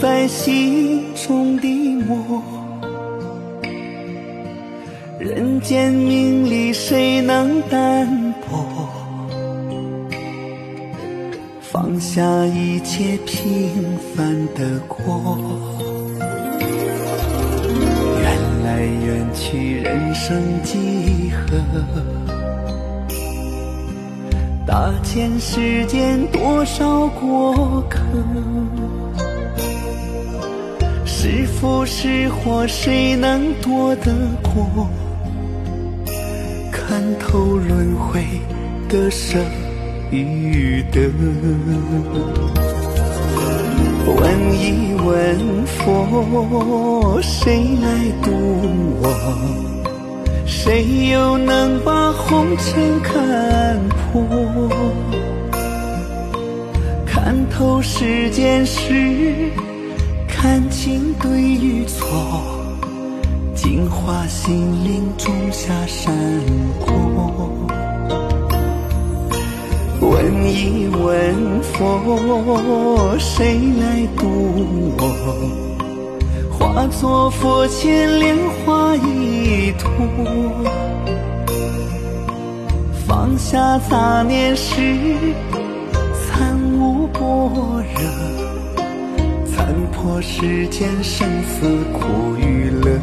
在心中的墨。人间名利谁能淡泊？放下一切平凡的过。缘来缘去，人生几何？大千世间多少过客，是福是祸，谁能躲得过？看透轮回的生与得，问一问佛，谁来渡我？谁又能把红尘看破？看透世间事，看清对与错，净化心灵，种下善果。问一问佛，谁来渡我？化作佛前莲花一朵，放下杂念时，参悟般若，参破世间生死苦与乐。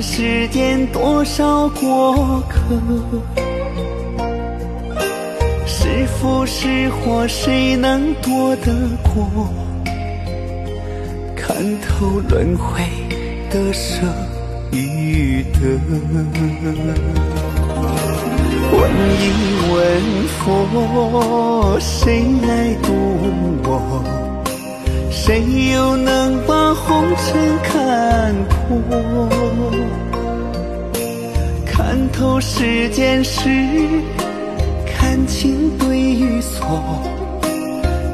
世间多少过客？是福是祸，谁能躲得过？看透轮回的舍与得。问一问佛，谁来渡我？谁又能把红尘看破？看透世间事，看清对与错，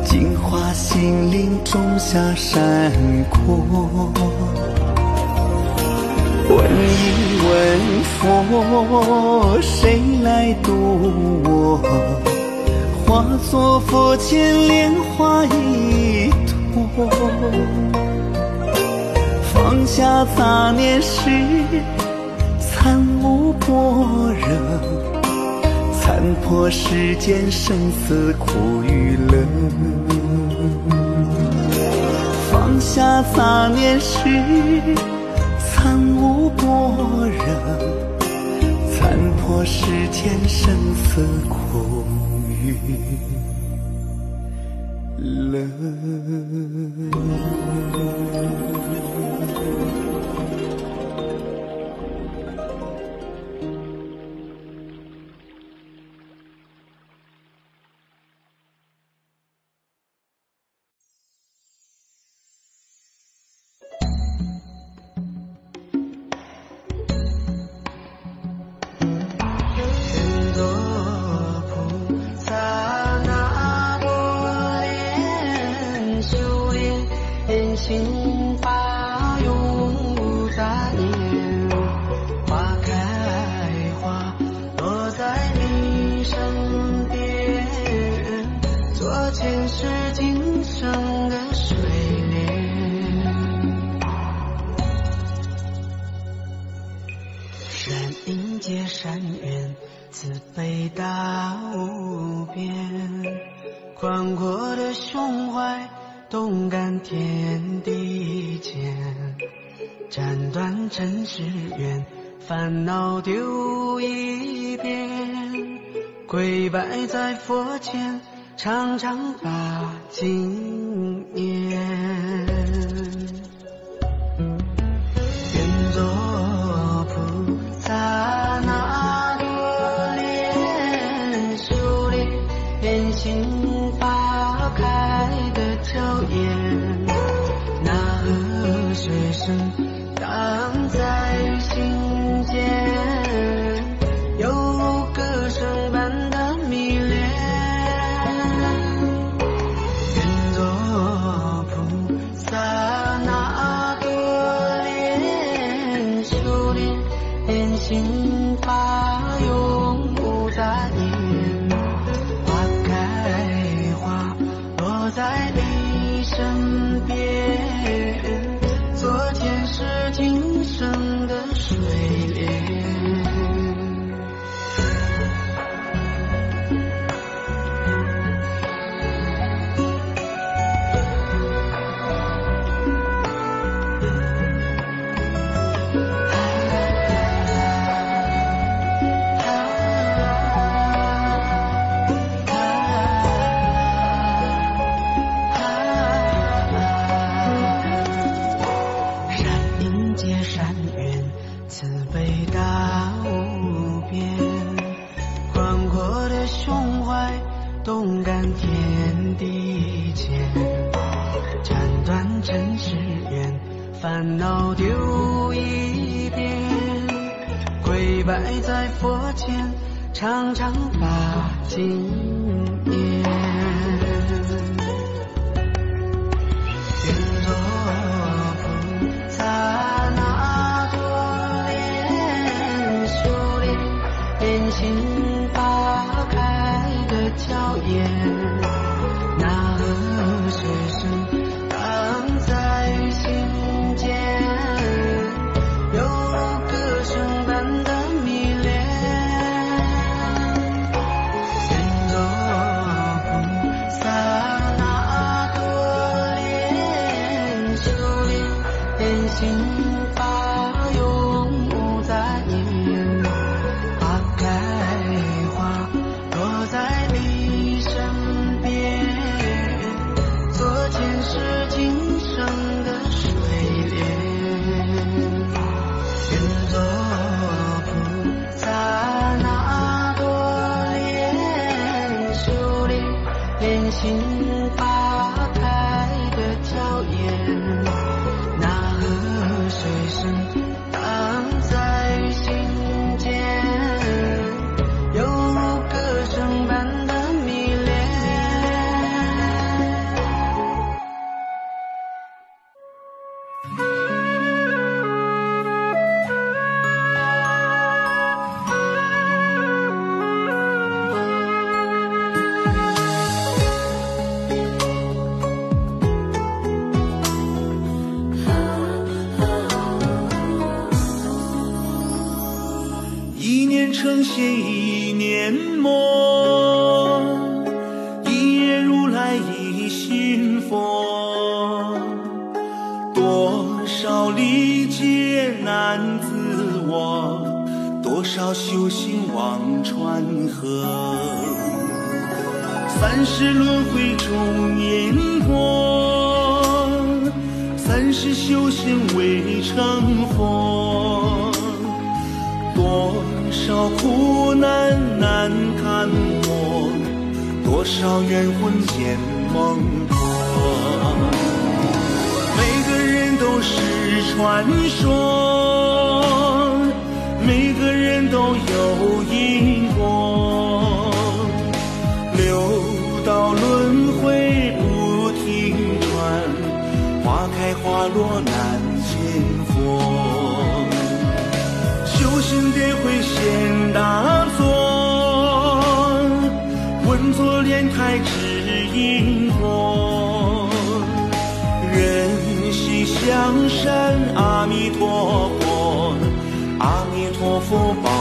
净化心灵，种下善果。问一问佛，谁来渡我？化作佛前莲花一朵。放下杂念时，参悟般若，参破世间生死苦与乐。放下杂念时，参悟般若，参破世间生死苦与。了。烦恼丢一边，跪拜在佛前，常常把经。烦恼丢一边跪拜在佛前常常把经 Nothing. 少修行望川河？三世轮回种因果，三世修行未成佛，多少苦难难堪破，多少冤魂见梦婆。每个人都是传说。个人都有因果，六道轮回不停转，花开花落难见佛。修行便会显大作，稳坐莲台知因果。人心向善，阿弥陀佛。我佛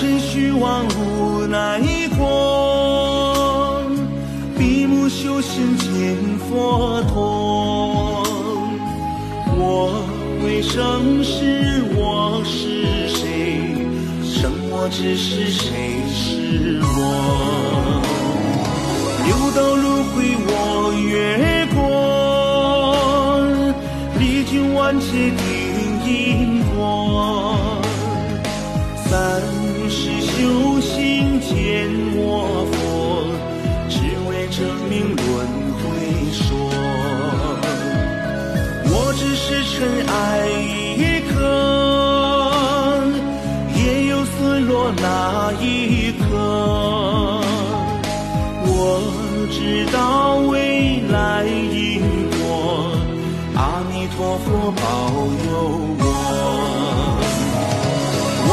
尘虚妄无奈过，闭目修行见佛陀。我为生是我是谁？生我只是谁？是我？六道轮回我越过，历经万劫定因见我佛，只为证明轮回说。我只是尘埃一颗，也有损落那一刻。我知道未来因果，阿弥陀佛保佑我。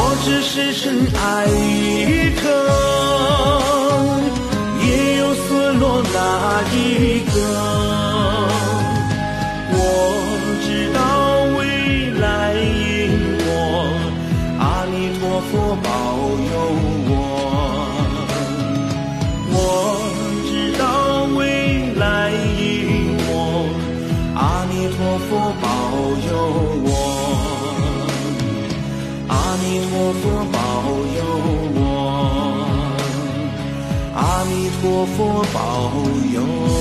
我只是尘埃一佛保佑我，阿弥陀佛保佑。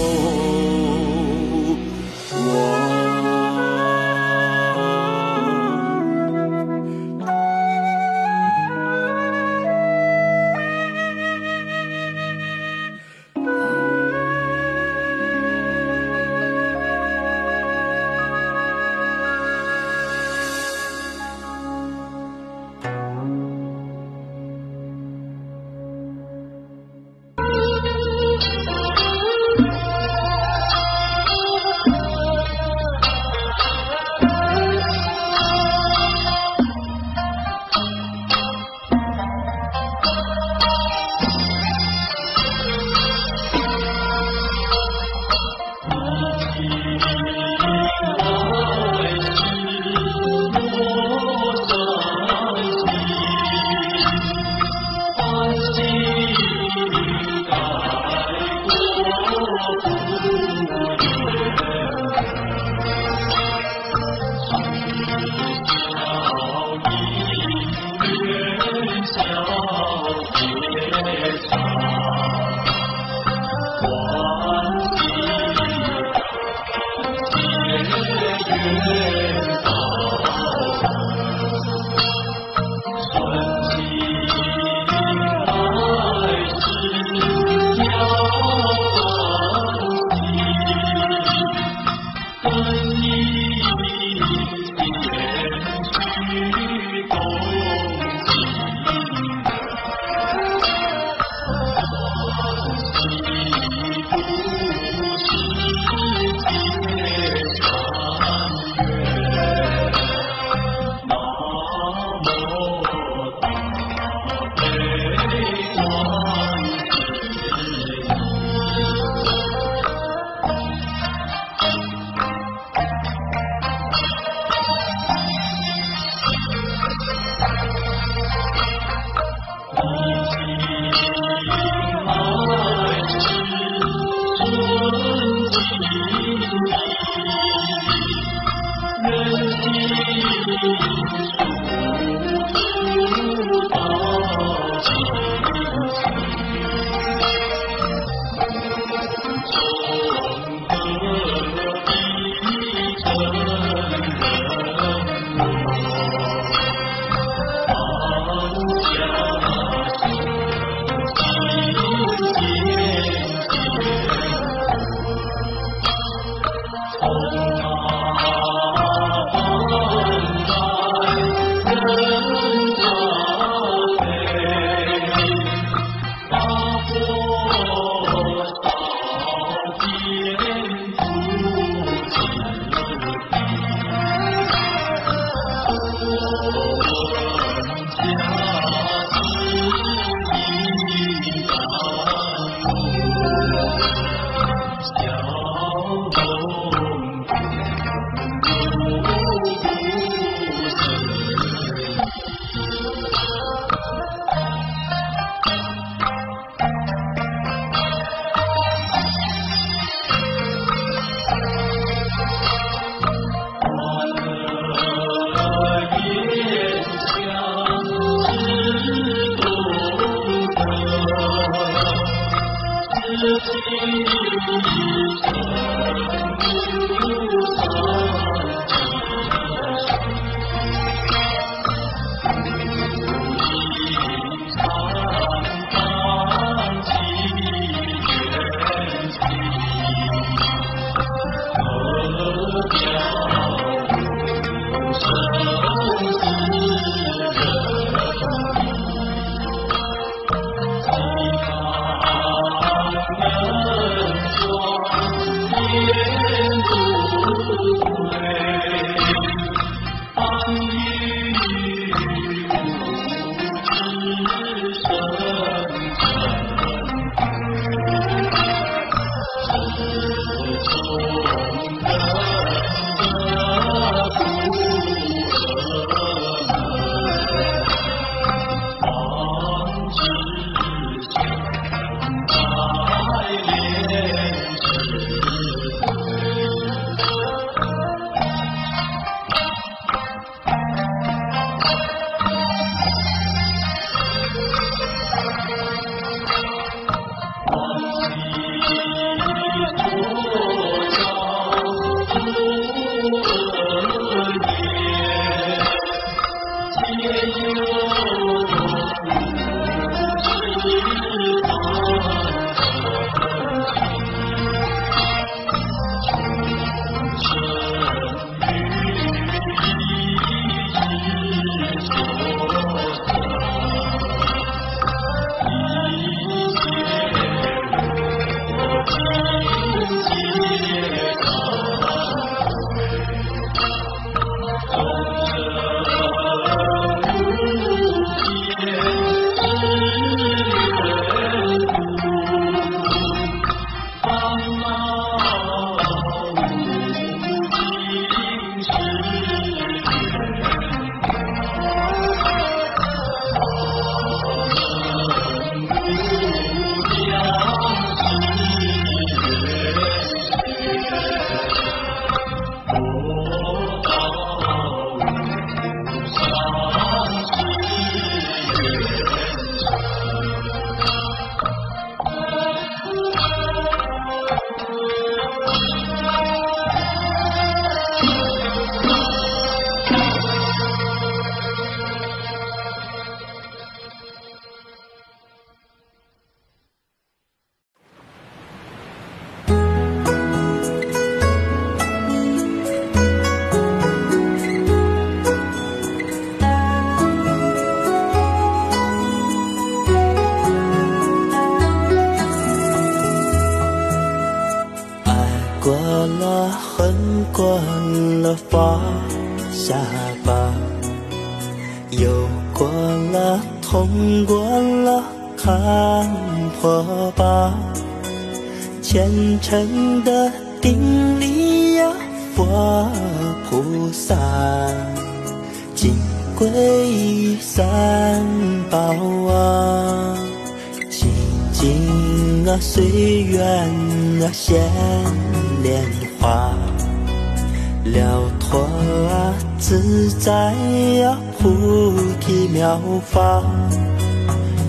提妙法，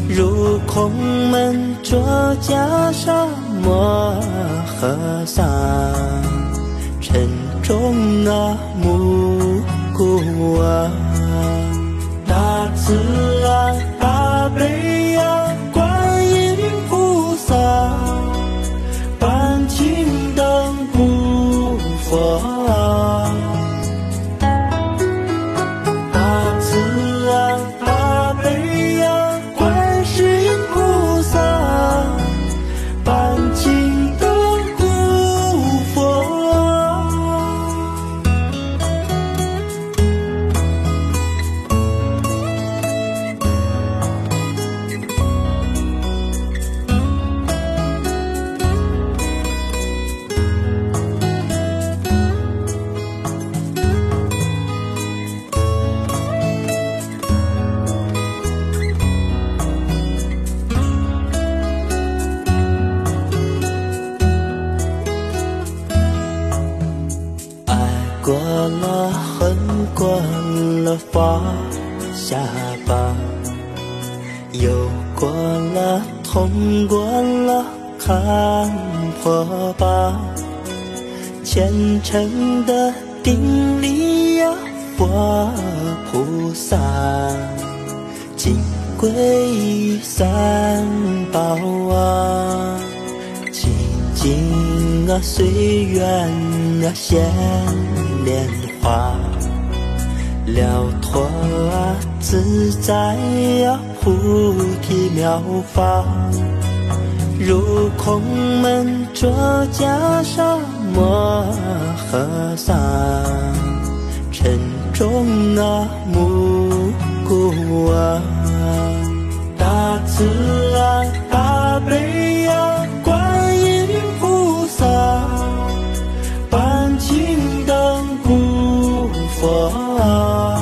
入空门着袈裟。摩诃萨，晨钟啊，暮鼓啊，吧，有过了，痛过了，看破吧。虔诚的顶礼呀，佛菩萨，金桂三宝啊，清净啊，随缘啊，现莲花。了脱啊，自在啊，菩提妙法，入空门着袈裟。摩诃萨，沉重啊，暮鼓啊，大慈啊，大悲啊，观音菩萨，啊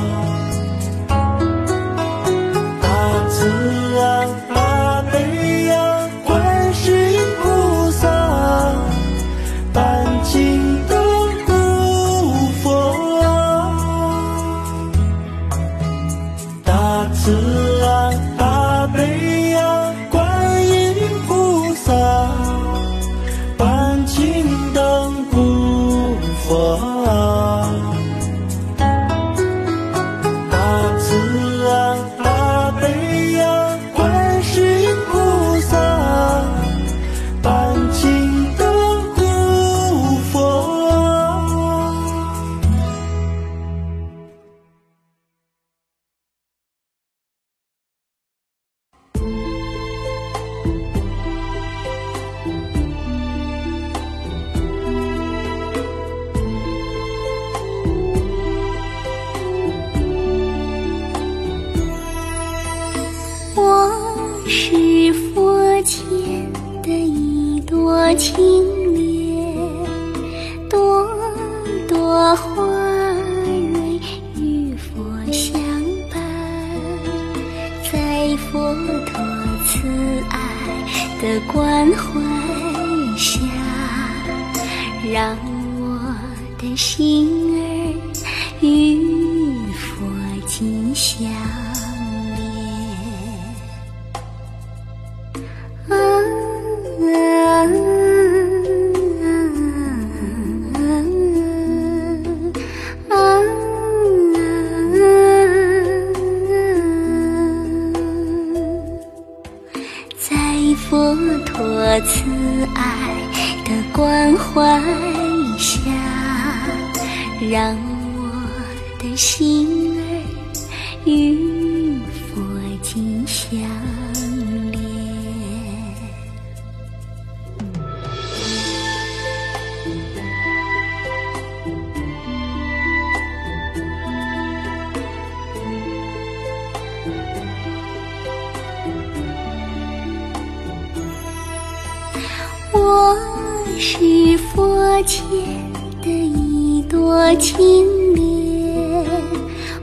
我今年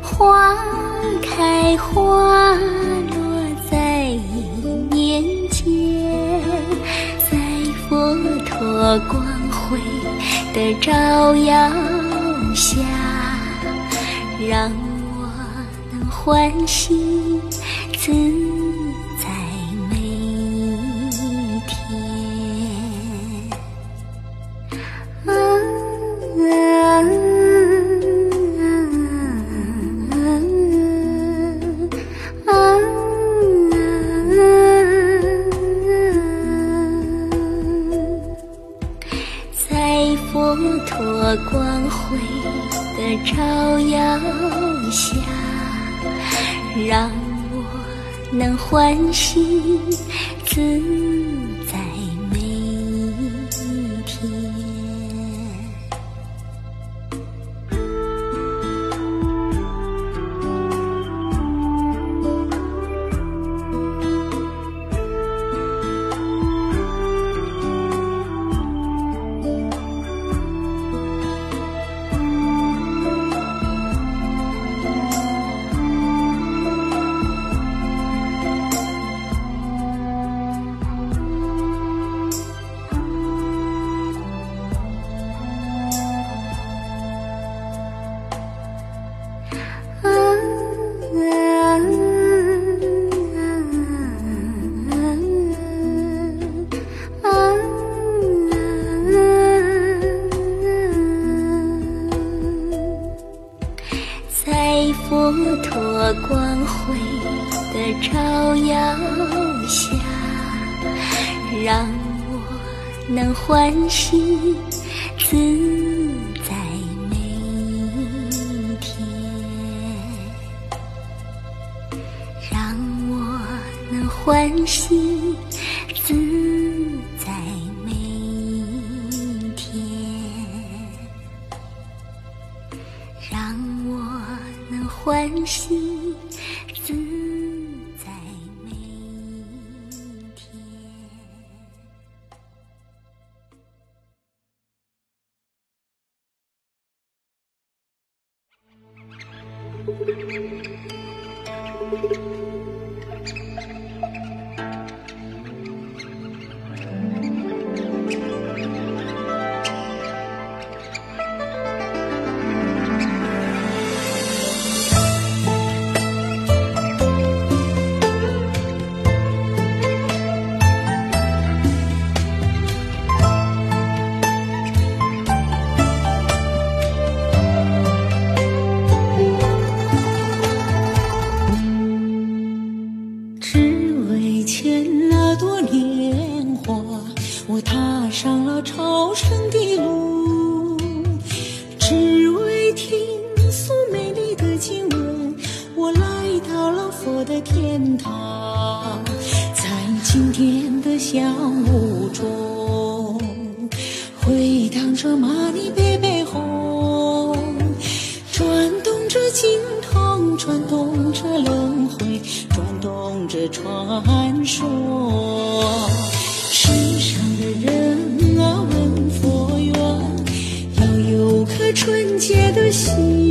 花开花落在一念间，在佛陀光辉的照耀下，让我能欢喜。佛陀光辉的照耀下，让我能欢喜自。光辉的照耀下让我能欢喜自在每一天让我能欢喜纯洁的心。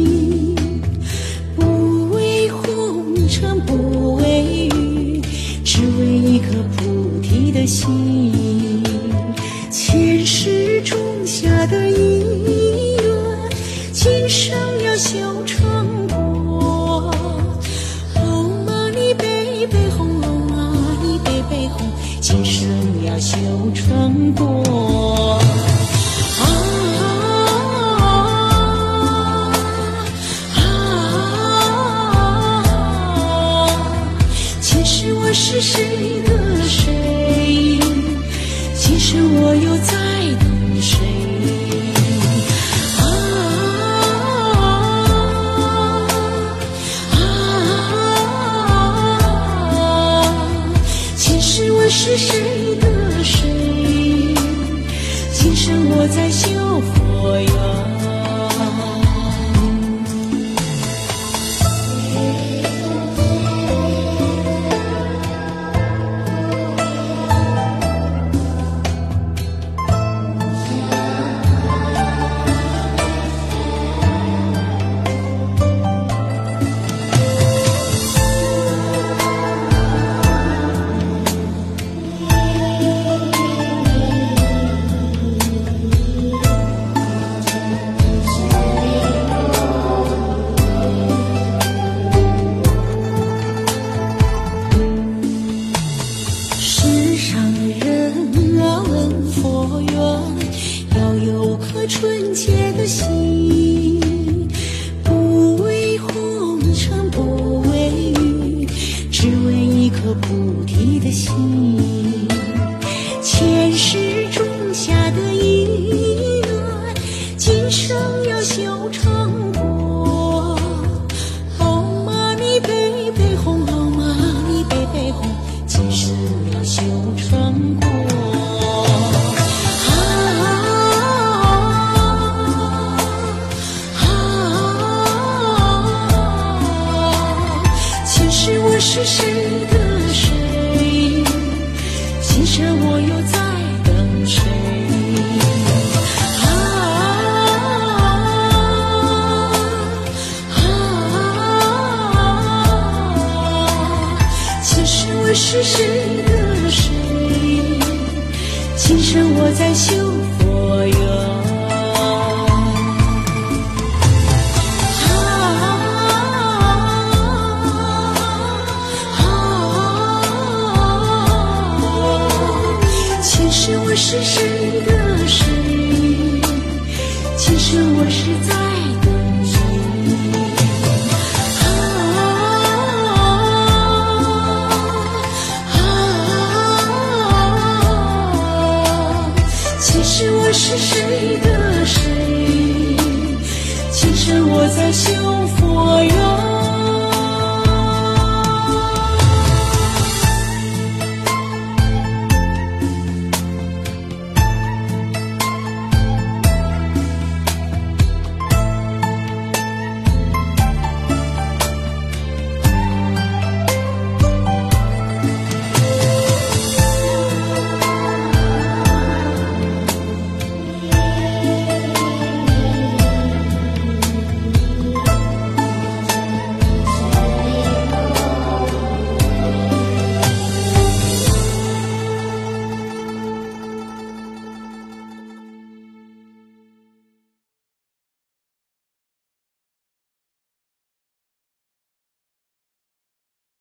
谁的谁？今生我在修